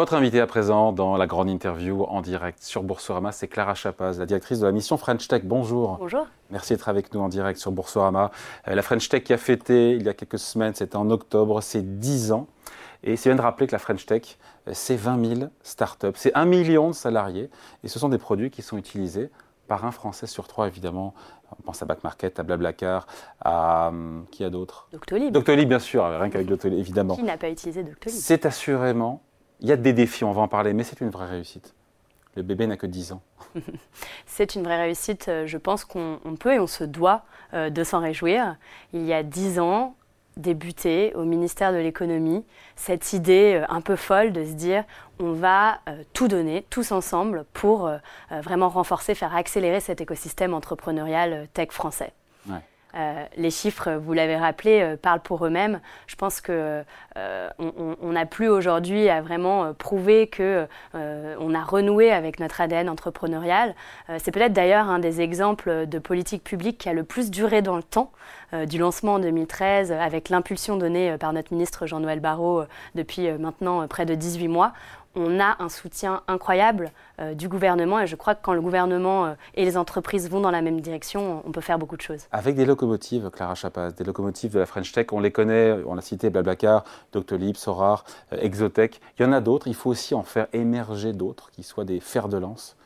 Votre invité à présent dans la grande interview en direct sur Boursorama, c'est Clara Chapaz, la directrice de la mission French Tech. Bonjour. Bonjour. Merci d'être avec nous en direct sur Boursorama. Euh, la French Tech qui a fêté il y a quelques semaines, c'était en octobre, c'est 10 ans. Et c'est bien de rappeler que la French Tech, euh, c'est 20 000 startups, c'est un million de salariés. Et ce sont des produits qui sont utilisés par un Français sur trois, évidemment. On pense à Back Market, à Blablacar, à. Hum, qui a d'autres? Doctolib. Doctolib, bien sûr, rien qu'avec Doctolib, évidemment. Qui n'a pas utilisé Doctolib? C'est assurément. Il y a des défis, on va en parler, mais c'est une vraie réussite. Le bébé n'a que 10 ans. c'est une vraie réussite. Euh, je pense qu'on peut et on se doit euh, de s'en réjouir. Il y a 10 ans, débuté au ministère de l'économie cette idée euh, un peu folle de se dire on va tout donner tous ensemble pour vraiment renforcer, faire accélérer cet écosystème entrepreneurial tech français. Euh, les chiffres, vous l'avez rappelé, euh, parlent pour eux-mêmes. Je pense que euh, on n'a plus aujourd'hui à vraiment prouver que on a renoué avec notre ADN entrepreneurial. C'est peut-être d'ailleurs un des exemples de politique publique qui a le plus duré dans le temps, du lancement en 2013 avec l'impulsion donnée par notre ministre Jean-Noël Barrot depuis maintenant près de 18 mois on a un soutien incroyable euh, du gouvernement et je crois que quand le gouvernement euh, et les entreprises vont dans la même direction, on peut faire beaucoup de choses. Avec des locomotives, Clara Chapaz, des locomotives de la French Tech, on les connaît, on a cité Blablacar, Doctolib, Sorar, euh, Exotech. Il y en a d'autres, il faut aussi en faire émerger d'autres qui soient des fers de lance.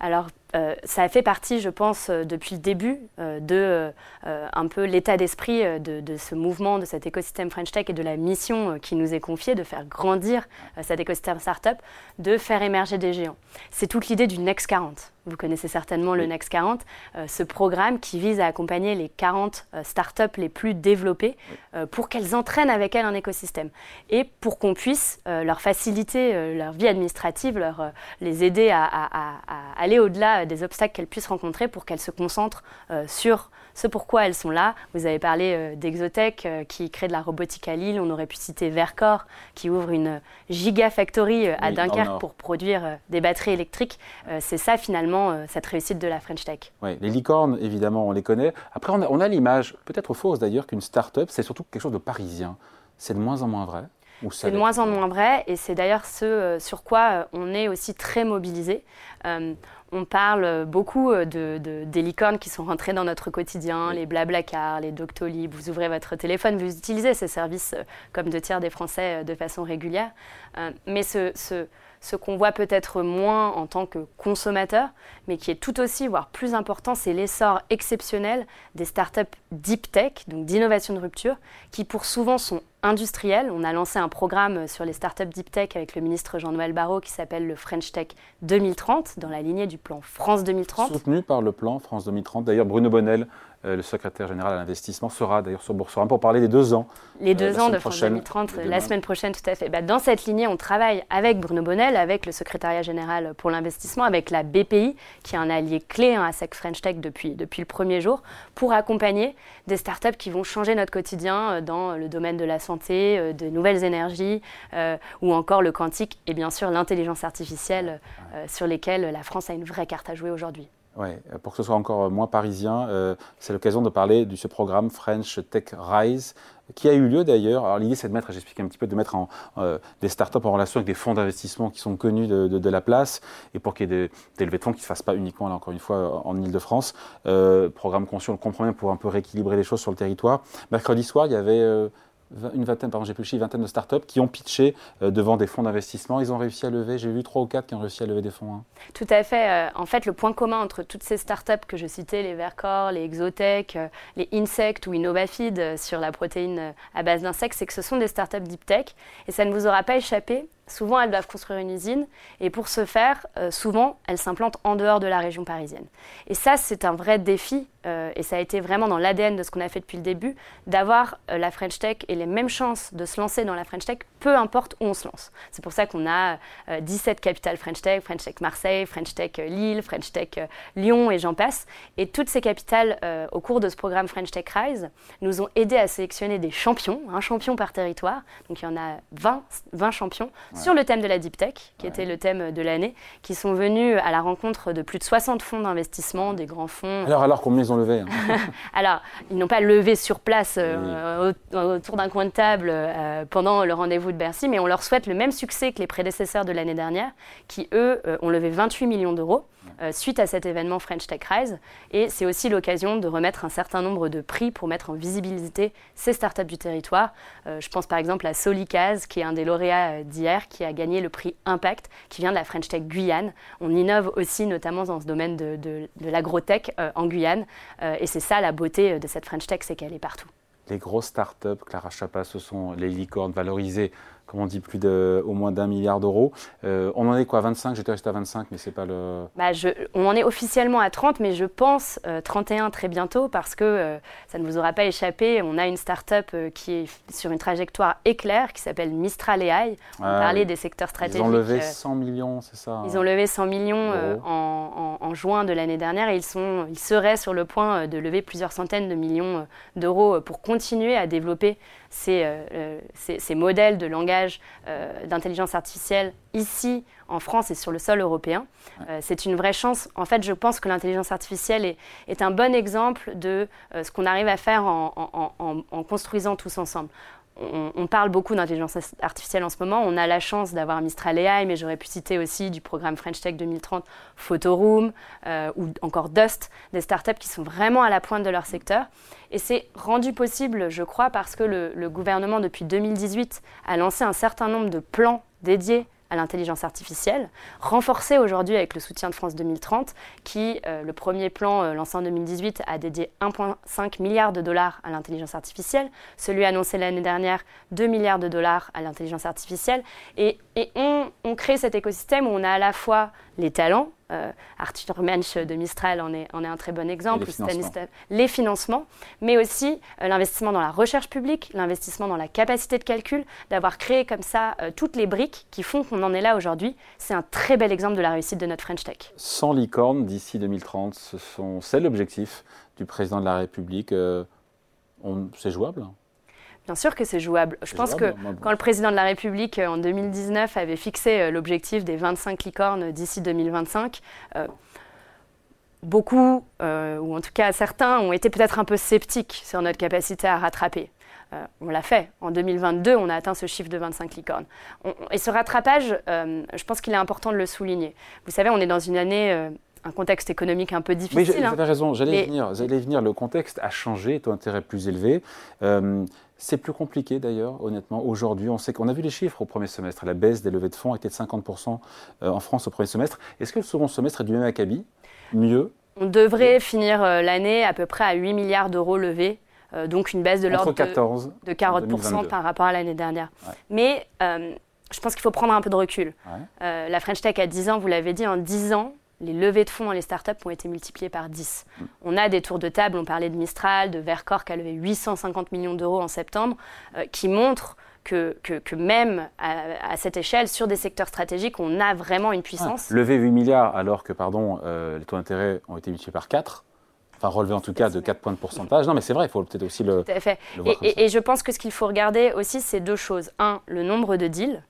Alors, euh, ça a fait partie, je pense, euh, depuis le début euh, de un peu l'état d'esprit de, ce mouvement, de cet écosystème French Tech et de la mission qui nous est confiée de faire grandir cet écosystème startup, de faire émerger des géants. C'est toute l'idée du Next 40. Vous connaissez certainement le Next 40, ce programme qui vise à accompagner les 40 startups les plus développées pour qu'elles entraînent avec elles un écosystème et pour qu'on puisse leur faciliter leur vie administrative, leur, les aider à, à aller au-delà des obstacles qu'elles puissent rencontrer pour qu'elles se concentrent euh, sur ce pourquoi elles sont là. Vous avez parlé euh, d'Exotech euh, qui crée de la robotique à Lille. On aurait pu citer Vercor qui ouvre une gigafactory à Dunkerque pour produire des batteries électriques. c'est ça finalement cette réussite de la French Tech. Oui, les licornes, évidemment, on les connaît. Après, on a, a l'image, peut-être fausse d'ailleurs, qu'une start-up, c'est surtout quelque chose de parisien. C'est de moins en moins vrai. C'est de moins en moins vrai et c'est d'ailleurs ce sur quoi on est aussi très mobilisé on parle beaucoup euh, de, des licornes qui sont rentrées dans notre quotidien, les Blablacar, les Doctolib. Vous ouvrez votre téléphone, vous utilisez ces services euh, comme deux tiers des Français euh, de façon régulière. mais ce, ce qu'on voit peut-être moins en tant que consommateur, mais qui est tout aussi, voire plus important, c'est l'essor exceptionnel des startups deep tech, donc d'innovation de rupture, qui pour souvent sont industriels. On a lancé un programme sur les startups deep tech avec le ministre Jean-Noël Barrot qui s'appelle le French Tech 2030, dans la lignée du plan France 2030. Soutenu par le plan France 2030. D'ailleurs, Bruno Bonnel, le secrétaire général à l'investissement, sera d'ailleurs sur Boursorama pour parler des deux ans. Les euh, deux ans de France 2030, la semaine prochaine, tout à fait. Bah, dans cette lignée, on travaille avec Bruno Bonnel, avec le secrétariat général pour l'investissement, avec la BPI, qui est un allié clé hein, à SEC French Tech depuis, depuis le premier jour, pour accompagner des startups qui vont changer notre quotidien euh, dans le domaine de la santé, de nouvelles énergies, ou encore le quantique et bien sûr l'intelligence artificielle, sur lesquelles la France a une vraie carte à jouer aujourd'hui. Oui, pour que ce soit encore moins parisien, euh, c'est l'occasion de parler de ce programme French Tech Rise, qui a eu lieu d'ailleurs. Alors l'idée c'est de mettre, j'explique un petit peu, de mettre euh, des startups en relation avec des fonds d'investissement qui sont connus de, la place, et pour qu'il y ait des, levées de fonds qui ne se fassent pas uniquement, là encore une fois, en Ile-de-France. Euh, programme conçu, on le comprend bien, pour un peu rééquilibrer les choses sur le territoire. Mercredi soir, il y avait une vingtaine, pardon, j'ai plus vingtaine de startups qui ont pitché euh, devant des fonds d'investissement. Ils ont réussi à lever, j'ai vu trois ou quatre qui ont réussi à lever des fonds. Hein. Tout à fait. Euh, en fait, le point commun entre toutes ces startups que je citais, les Vercor, les Exotech, euh, les Insect ou Innovafeed sur la protéine à base d'insectes, c'est que ce sont des startups deep tech. Et ça ne vous aura pas échappé, Souvent, elles doivent construire une usine et pour ce faire, souvent, elles s'implantent en dehors de la région parisienne. Et ça, c'est un vrai défi euh, et ça a été vraiment dans l'ADN de ce qu'on a fait depuis le début, d'avoir euh, la French Tech et les mêmes chances de se lancer dans la French Tech, peu importe où on se lance. C'est pour ça qu'on a 17 capitales French Tech, French Tech Marseille, French Tech Lille, French Tech Lyon et j'en passe. Et toutes ces capitales, au cours de ce programme French Tech Rise, nous ont aidé à sélectionner des champions, un champion par territoire. Donc il y en a 20, 20 champions sur le thème de la deep tech, qui était le thème de l'année, qui sont venus à la rencontre de plus de 60 fonds d'investissement, des grands fonds. Alors, alors combien ils ont ont levé hein. Alors, ils n'ont pas levé sur place autour d'un coin de table pendant le rendez-vous de Bercy, mais on leur souhaite le même succès que les prédécesseurs de l'année dernière, qui eux ont levé 28 millions d'euros. Euh, suite à cet événement French Tech Rise. Et c'est aussi l'occasion de remettre un certain nombre de prix pour mettre en visibilité ces startups du territoire. Euh, je pense par exemple à Solicaz, qui est un des lauréats euh, d'hier, qui a gagné le prix Impact, qui vient de la French Tech Guyane. On innove aussi notamment dans ce domaine de, de, de l'agrotech en Guyane. Et c'est ça la beauté de cette French Tech, c'est qu'elle est partout. Les grosses startups, Clara Chapa, ce sont les licornes valorisées on dit, plus de, au moins d'un milliard d'euros. Euh, on en est quoi, 25 J'étais resté à 25, mais c'est pas le... Bah je, on en est officiellement à 30, mais je pense 31 euh, très bientôt parce que euh, ça ne vous aura pas échappé. On a une start-up qui est sur une trajectoire éclair qui s'appelle Mistral AI. On ah parlait des secteurs stratégiques. Ils ont levé 100 millions, c'est ça Ils ont levé 100 millions en, en, juin de l'année dernière et ils, sont, ils seraient sur le point de lever plusieurs centaines de millions d'euros pour continuer à développer euh, euh, ces, modèles de langage euh, d'intelligence artificielle ici en France et sur le sol européen. c'est une vraie chance. En fait, je pense que l'intelligence artificielle est, un bon exemple de ce qu'on arrive à faire en construisant tous ensemble on, parle beaucoup d'intelligence artificielle en ce moment. On a la chance d'avoir Mistral AI, mais j'aurais pu citer aussi du programme French Tech 2030, Photoroom euh, ou encore Dust, des startups qui sont vraiment à la pointe de leur secteur. Et c'est rendu possible, je crois, parce que le gouvernement, depuis 2018, a lancé un certain nombre de plans dédiés à l'intelligence artificielle, renforcée aujourd'hui avec le soutien de France 2030, qui, euh, le premier plan euh, lancé en 2018, a dédié 1,5 milliard de dollars à l'intelligence artificielle, celui annoncé l'année dernière, 2 milliards de dollars à l'intelligence artificielle, et, on, on crée cet écosystème où on a à la fois les talents, euh, Arthur Mensch de Mistral en est, un très bon exemple, les financements, mais aussi euh, l'investissement dans la recherche publique, l'investissement dans la capacité de calcul, d'avoir créé comme ça euh, toutes les briques qui font qu'on en est là aujourd'hui. C'est un très bel exemple de la réussite de notre French Tech. Sans licorne d'ici 2030, c'est l'objectif du président de la République. c'est jouable Bien sûr que c'est jouable. Je pense que quand le président de la République euh, en 2019 avait fixé euh, l'objectif des 25 licornes d'ici 2025, euh, beaucoup, ou en tout cas certains, ont été peut-être un peu sceptiques sur notre capacité à rattraper. on l'a fait. En 2022, on a atteint ce chiffre de 25 licornes. et ce rattrapage, je pense qu'il est important de le souligner. Vous savez, on est dans une année un contexte économique un peu difficile. Oui, vous avez raison, j'allais venir, venir. Le contexte a changé, taux d'intérêt plus élevé. C'est plus compliqué d'ailleurs, honnêtement. Aujourd'hui, on sait qu'on a vu les chiffres au premier semestre. La baisse des levées de fonds été de 50% euh, en France au premier semestre. Est-ce que le second semestre est du même acabit? Mieux? On devrait finir euh, l'année à peu près à 8 milliards d'euros levés. Euh, donc une baisse de l'ordre de, 40% par rapport à l'année dernière. Mais je pense qu'il faut prendre un peu de recul. la French Tech a 10 ans, vous l'avez dit, en 10 ans, les levées de fonds dans les startups ont été multipliées par 10. Mm. On a des tours de table, on parlait de Mistral, de Vercor qui a levé 850 millions d'euros en septembre, euh, qui montrent que, que, même à, cette échelle, sur des secteurs stratégiques, on a vraiment une puissance. Ah, lever 8 milliards alors que pardon, euh, les taux d'intérêt ont été multipliés par 4 enfin relevé en tout cas de 4 points de pourcentage. Non, mais c'est vrai, il faut peut-être aussi le. Tout à fait. et, je pense que ce qu'il faut regarder aussi, c'est deux choses. Un, le nombre de deals.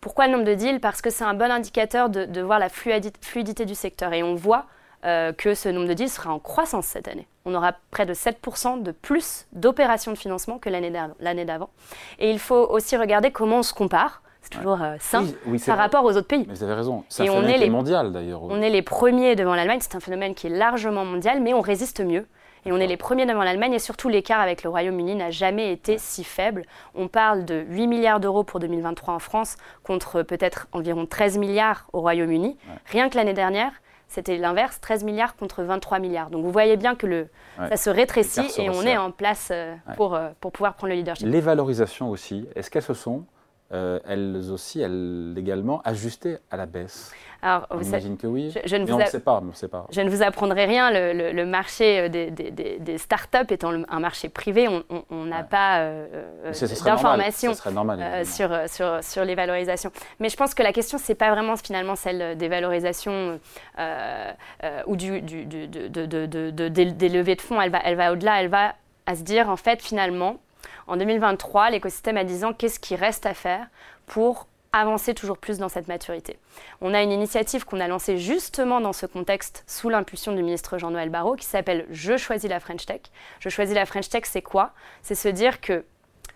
Pourquoi le nombre de deals? Parce que c'est un bon indicateur de, voir la fluidité du secteur. Et on voit euh, que ce nombre de deals sera en croissance cette année. On aura près de 7% de plus d'opérations de financement que l'année d'avant. Et il faut aussi regarder comment on se compare. C'est toujours euh, sain par rapport aux autres pays. Mais vous avez raison. C'est un phénomène on est mondial d'ailleurs. On est les premiers devant l'Allemagne. C'est un phénomène qui est largement mondial, mais on résiste mieux. Et on est les premiers devant l'Allemagne et surtout l'écart avec le Royaume-Uni n'a jamais été si faible. On parle de 8 milliards d'euros pour 2023 en France contre peut-être environ 13 milliards au Royaume-Uni. Rien que l'année dernière, c'était l'inverse, 13 milliards contre 23 milliards. Donc vous voyez bien que le, ça se rétrécit et on est en place euh, pour, euh, pour pouvoir prendre le leadership. Les valorisations aussi, est-ce qu'elles se sont euh, elles aussi, elles également ajustées à la baisse Alors, on imagine que oui. Je, ne vous sait pas, sait pas. Je ne vous apprendrai rien. Le, marché euh, des, des, des, startups étant un marché privé, on n'a pas euh, d'informations sur, sur, sur, les valorisations. Mais je pense que la question, c'est pas vraiment finalement celle des valorisations ou du, du, de, de, des levées de fonds. Elle va, elle va au-delà. Elle va à se dire, en fait, finalement, en 2023, l'écosystème a 10 ans, qu'est-ce qui reste à faire pour avancer toujours plus dans cette maturité? On a une initiative qu'on a lancée justement dans ce contexte sous l'impulsion du ministre Jean-Noël Barrot qui s'appelle Je choisis la French Tech. Je choisis la French Tech, c'est quoi? C'est se dire que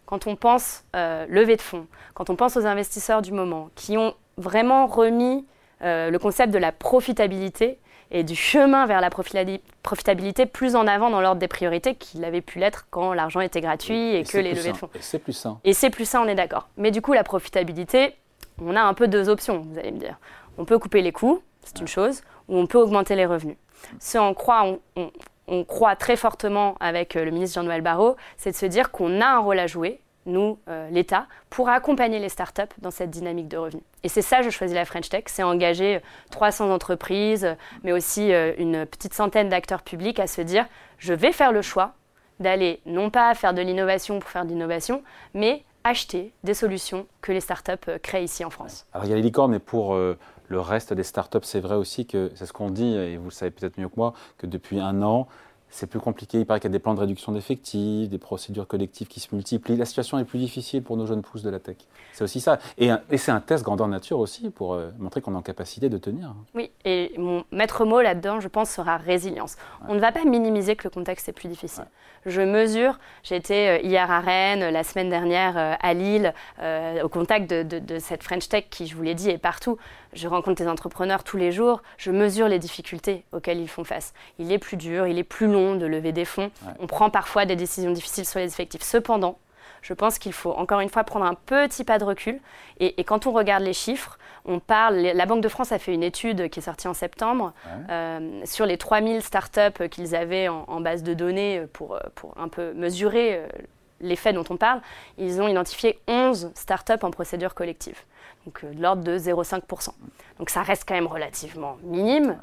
quand on pense euh, levée de fonds, quand on pense aux investisseurs du moment qui ont vraiment remis euh, le concept de la profitabilité et du chemin vers la profitabilité plus en avant dans l'ordre des priorités qu'il avait pu l'être quand l'argent était gratuit et, que les levées de fonds. Et c'est plus sain. Et c'est plus sain, on est d'accord. Mais du coup, la profitabilité, on a un peu deux options, vous allez me dire. On peut couper les coûts, c'est une chose, ou on peut augmenter les revenus. Ce en quoi on, on croit très fortement avec euh, le ministre Jean-Noël Barrot, c'est de se dire qu'on a un rôle à jouer nous, euh, l'État, pour accompagner les startups dans cette dynamique de revenus. Et c'est ça, je choisis la French Tech, c'est engager 300 euh, entreprises, mais aussi euh, une petite centaine d'acteurs publics à se dire, je vais faire le choix d'aller non pas faire de l'innovation pour faire de l'innovation, mais acheter des solutions que les startups créent ici en France. Alors il y a les licornes, mais pour le reste des startups, c'est vrai aussi que, c'est ce qu'on dit, et vous le savez peut-être mieux que moi, que depuis un an, c'est plus compliqué. Il paraît qu'il y a des plans de réduction d'effectifs, des procédures collectives qui se multiplient. La situation est plus difficile pour nos jeunes pousses de la tech. C'est aussi ça. Et, c'est un test grandeur nature aussi pour euh, montrer qu'on est en capacité de tenir. Oui, et mon maître mot là-dedans, je pense, sera résilience. On ne va pas minimiser que le contexte est plus difficile. Je mesure, j'ai été euh, hier à Rennes, la semaine dernière euh, à Lille, au contact de, de cette French Tech qui, je vous l'ai dit, est partout. Je rencontre des entrepreneurs tous les jours, je mesure les difficultés auxquelles ils font face. Il est plus dur, il est plus long de lever des fonds. On prend parfois des décisions difficiles sur les effectifs. Cependant, je pense qu'il faut encore une fois prendre un petit pas de recul. Et, quand on regarde les chiffres, on parle. La Banque de France a fait une étude qui est sortie en septembre euh, sur les 3000 startups qu'ils avaient en, base de données pour, pour un peu mesurer euh, l'effet dont on parle. Ils ont identifié 11 startups en procédure collective donc euh, de l'ordre de 0,5%. Donc ça reste quand même relativement minime.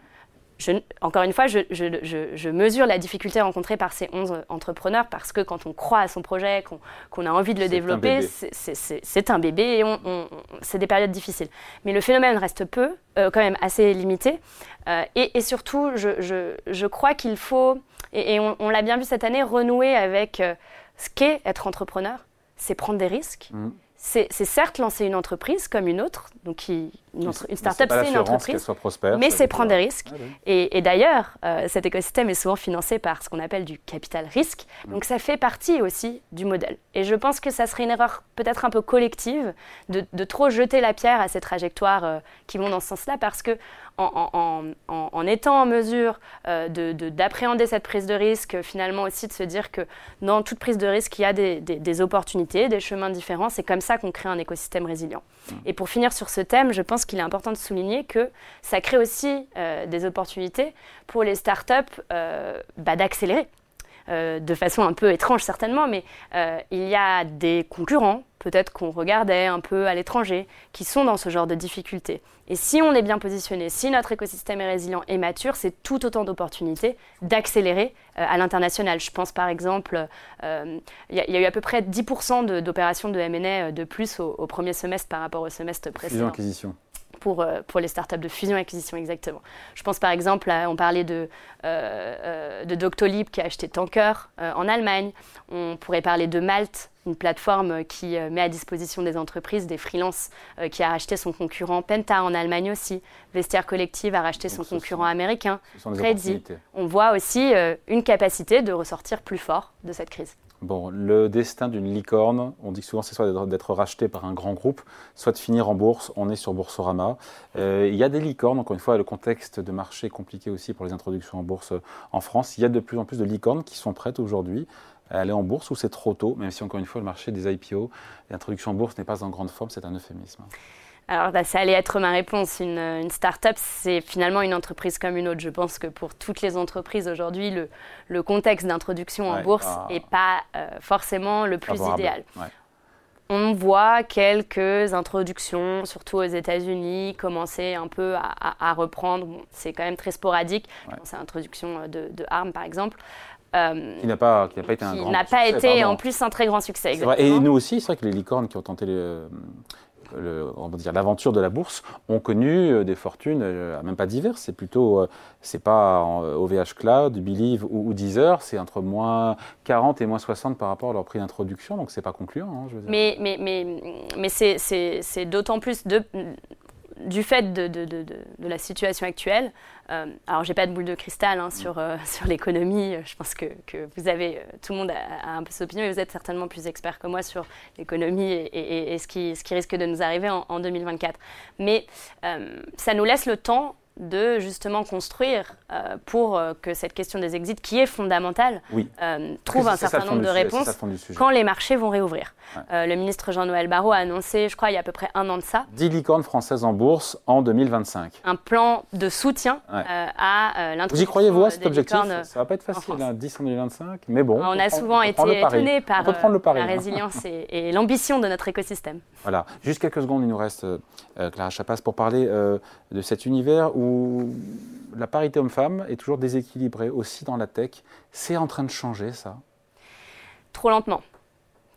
Je, encore une fois, je, je, mesure la difficulté rencontrée par ces 11 entrepreneurs parce que quand on croit à son projet, qu'on a envie de le développer, c'est un bébé et on, c'est des périodes difficiles. Mais le phénomène reste peu, euh, quand même assez limité. Euh, et, surtout, je, crois qu'il faut, et, on, l'a bien vu cette année, renouer avec ce qu'est être entrepreneur, c'est prendre des risques. Mmh c'est certes lancer une entreprise comme une autre, donc une, une start-up c'est une entreprise, soit prospère, mais c'est prendre des risques. Ah et, d'ailleurs, euh, cet écosystème est souvent financé par ce qu'on appelle du capital risque, mm. donc ça fait partie aussi du modèle. Et je pense que ça serait une erreur peut-être un peu collective de, trop jeter la pierre à ces trajectoires euh, qui vont dans ce sens-là, parce que en, étant en mesure euh, d'appréhender cette prise de risque, finalement aussi de se dire que dans toute prise de risque, il y a des, des opportunités, des chemins différents. C'est comme ça qu'on crée un écosystème résilient. Mmh. Et pour finir sur ce thème, je pense qu'il est important de souligner que ça crée aussi euh, des opportunités pour les startups euh, bah, d'accélérer. Euh, de façon un peu étrange certainement, mais il y a des concurrents peut-être qu'on regardait un peu à l'étranger, qui sont dans ce genre de difficultés. Et si on est bien positionné, si notre écosystème est résilient et mature, c'est tout autant d'opportunités d'accélérer euh, à l'international. Je pense par exemple, euh, il y, a eu à peu près 10% d'opérations de, M&A euh, de plus au, premier semestre par rapport au semestre précédent. acquisition pour, pour les startups de fusion-acquisition exactement. Je pense par exemple, on parlait de, de Doctolib qui a acheté Tanker en Allemagne, on pourrait parler de Malte une plateforme qui euh, met à disposition des entreprises, des freelances, euh, qui a racheté son concurrent Penta en Allemagne aussi. Vestiaire Collective a racheté son concurrent américain. Redzi. On voit aussi euh, une capacité de ressortir plus fort de cette crise. Bon, le destin d'une licorne, on dit souvent c'est soit d'être racheté par un grand groupe, soit de finir en bourse. On est sur Boursorama. il y a des licornes, encore une fois, le contexte de marché est compliqué aussi pour les introductions en bourse en France. Il y a de plus en plus de licornes qui sont prêtes aujourd'hui aller en bourse ou c'est trop tôt, même si encore une fois le marché des IPO, l'introduction en bourse n'est pas en grande forme, c'est un euphémisme alors, bah, ça allait être ma réponse. Une, une start-up, c'est finalement une entreprise comme une autre. Je pense que pour toutes les entreprises aujourd'hui, le, le, contexte d'introduction en bourse n'est pas euh, forcément le plus idéal. On voit quelques introductions, surtout aux États-Unis, commencer un peu à, reprendre. c'est quand même très sporadique. C'est l'introduction de, de ARM, par exemple. Euh, qui n'a pas, qui pas été un grand n'a pas été en plus un très grand succès. Et nous aussi, c'est vrai que les licornes qui ont tenté les, l'aventure de la bourse ont connu des fortunes, même pas diverses, c'est plutôt, c'est pas OVH Cloud, Believe ou, Deezer, c'est entre moins 40 et moins 60 par rapport à leur prix d'introduction, donc c'est pas concluant. Hein, je veux dire. Mais, mais, mais, mais c'est d'autant plus de du fait de, la situation actuelle, euh, alors j'ai pas de boule de cristal hein, sur, euh, sur l'économie, je pense que, vous avez, euh, tout le monde a, un peu son opinion, mais vous êtes certainement plus expert que moi sur l'économie et, ce, qui, risque de nous arriver en, en 2024. Mais euh, ça nous laisse le temps de justement construire euh, pour euh, que cette question des exits, qui est fondamentale, euh, trouve un certain nombre de réponses quand les marchés vont réouvrir. le ministre Jean-Noël Barrot a annoncé, je crois, il y a à peu près un an de ça. 10 licornes françaises en bourse en 2025. Un plan de soutien à l'introduction. Vous y croyez, vous, à cet objectif Ça ne va pas être facile, 10 hein, en 2025, mais bon. On, a souvent été étonnés par la résilience et, l'ambition de notre écosystème. Voilà. Juste quelques secondes, il nous reste, Clara Chapas, pour parler de cet univers où la parité homme-femme est toujours déséquilibrée aussi dans la tech. C'est en train de changer ça? Trop lentement.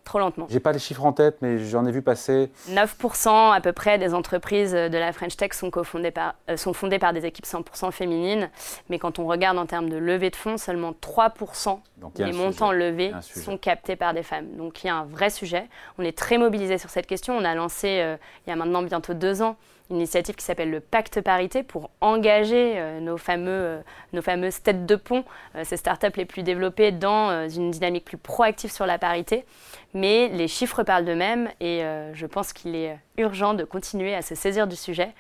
Trop lentement. J'ai pas les chiffres en tête, mais j'en ai vu passer. 9% à peu près des entreprises de la French Tech sont, par, euh, sont fondées par des équipes 100% féminines. Mais quand on regarde en termes de levée de fonds, seulement 3% des montants levés sont captés par des femmes. Donc il y a un vrai sujet. On est très mobilisé sur cette question. On a lancé, euh, il y a maintenant bientôt deux ans, une initiative qui s'appelle le Pacte Parité pour engager euh, nos, fameux, euh, nos fameuses têtes de pont, euh, ces startups les plus développées, dans une dynamique plus proactive sur la parité. Mais les chiffres parlent d'eux-mêmes et je pense qu'il est urgent de continuer à se saisir du sujet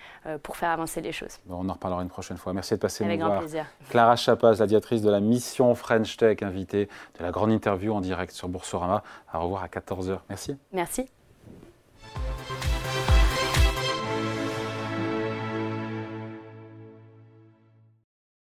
pour faire avancer les choses. on en reparlera une prochaine fois. Merci de passer Avec nous grand plaisir. Clara Chapaz, la directrice de la mission French Tech, invitée de la grande interview en direct sur Boursorama. À revoir à 14h. Merci. Merci.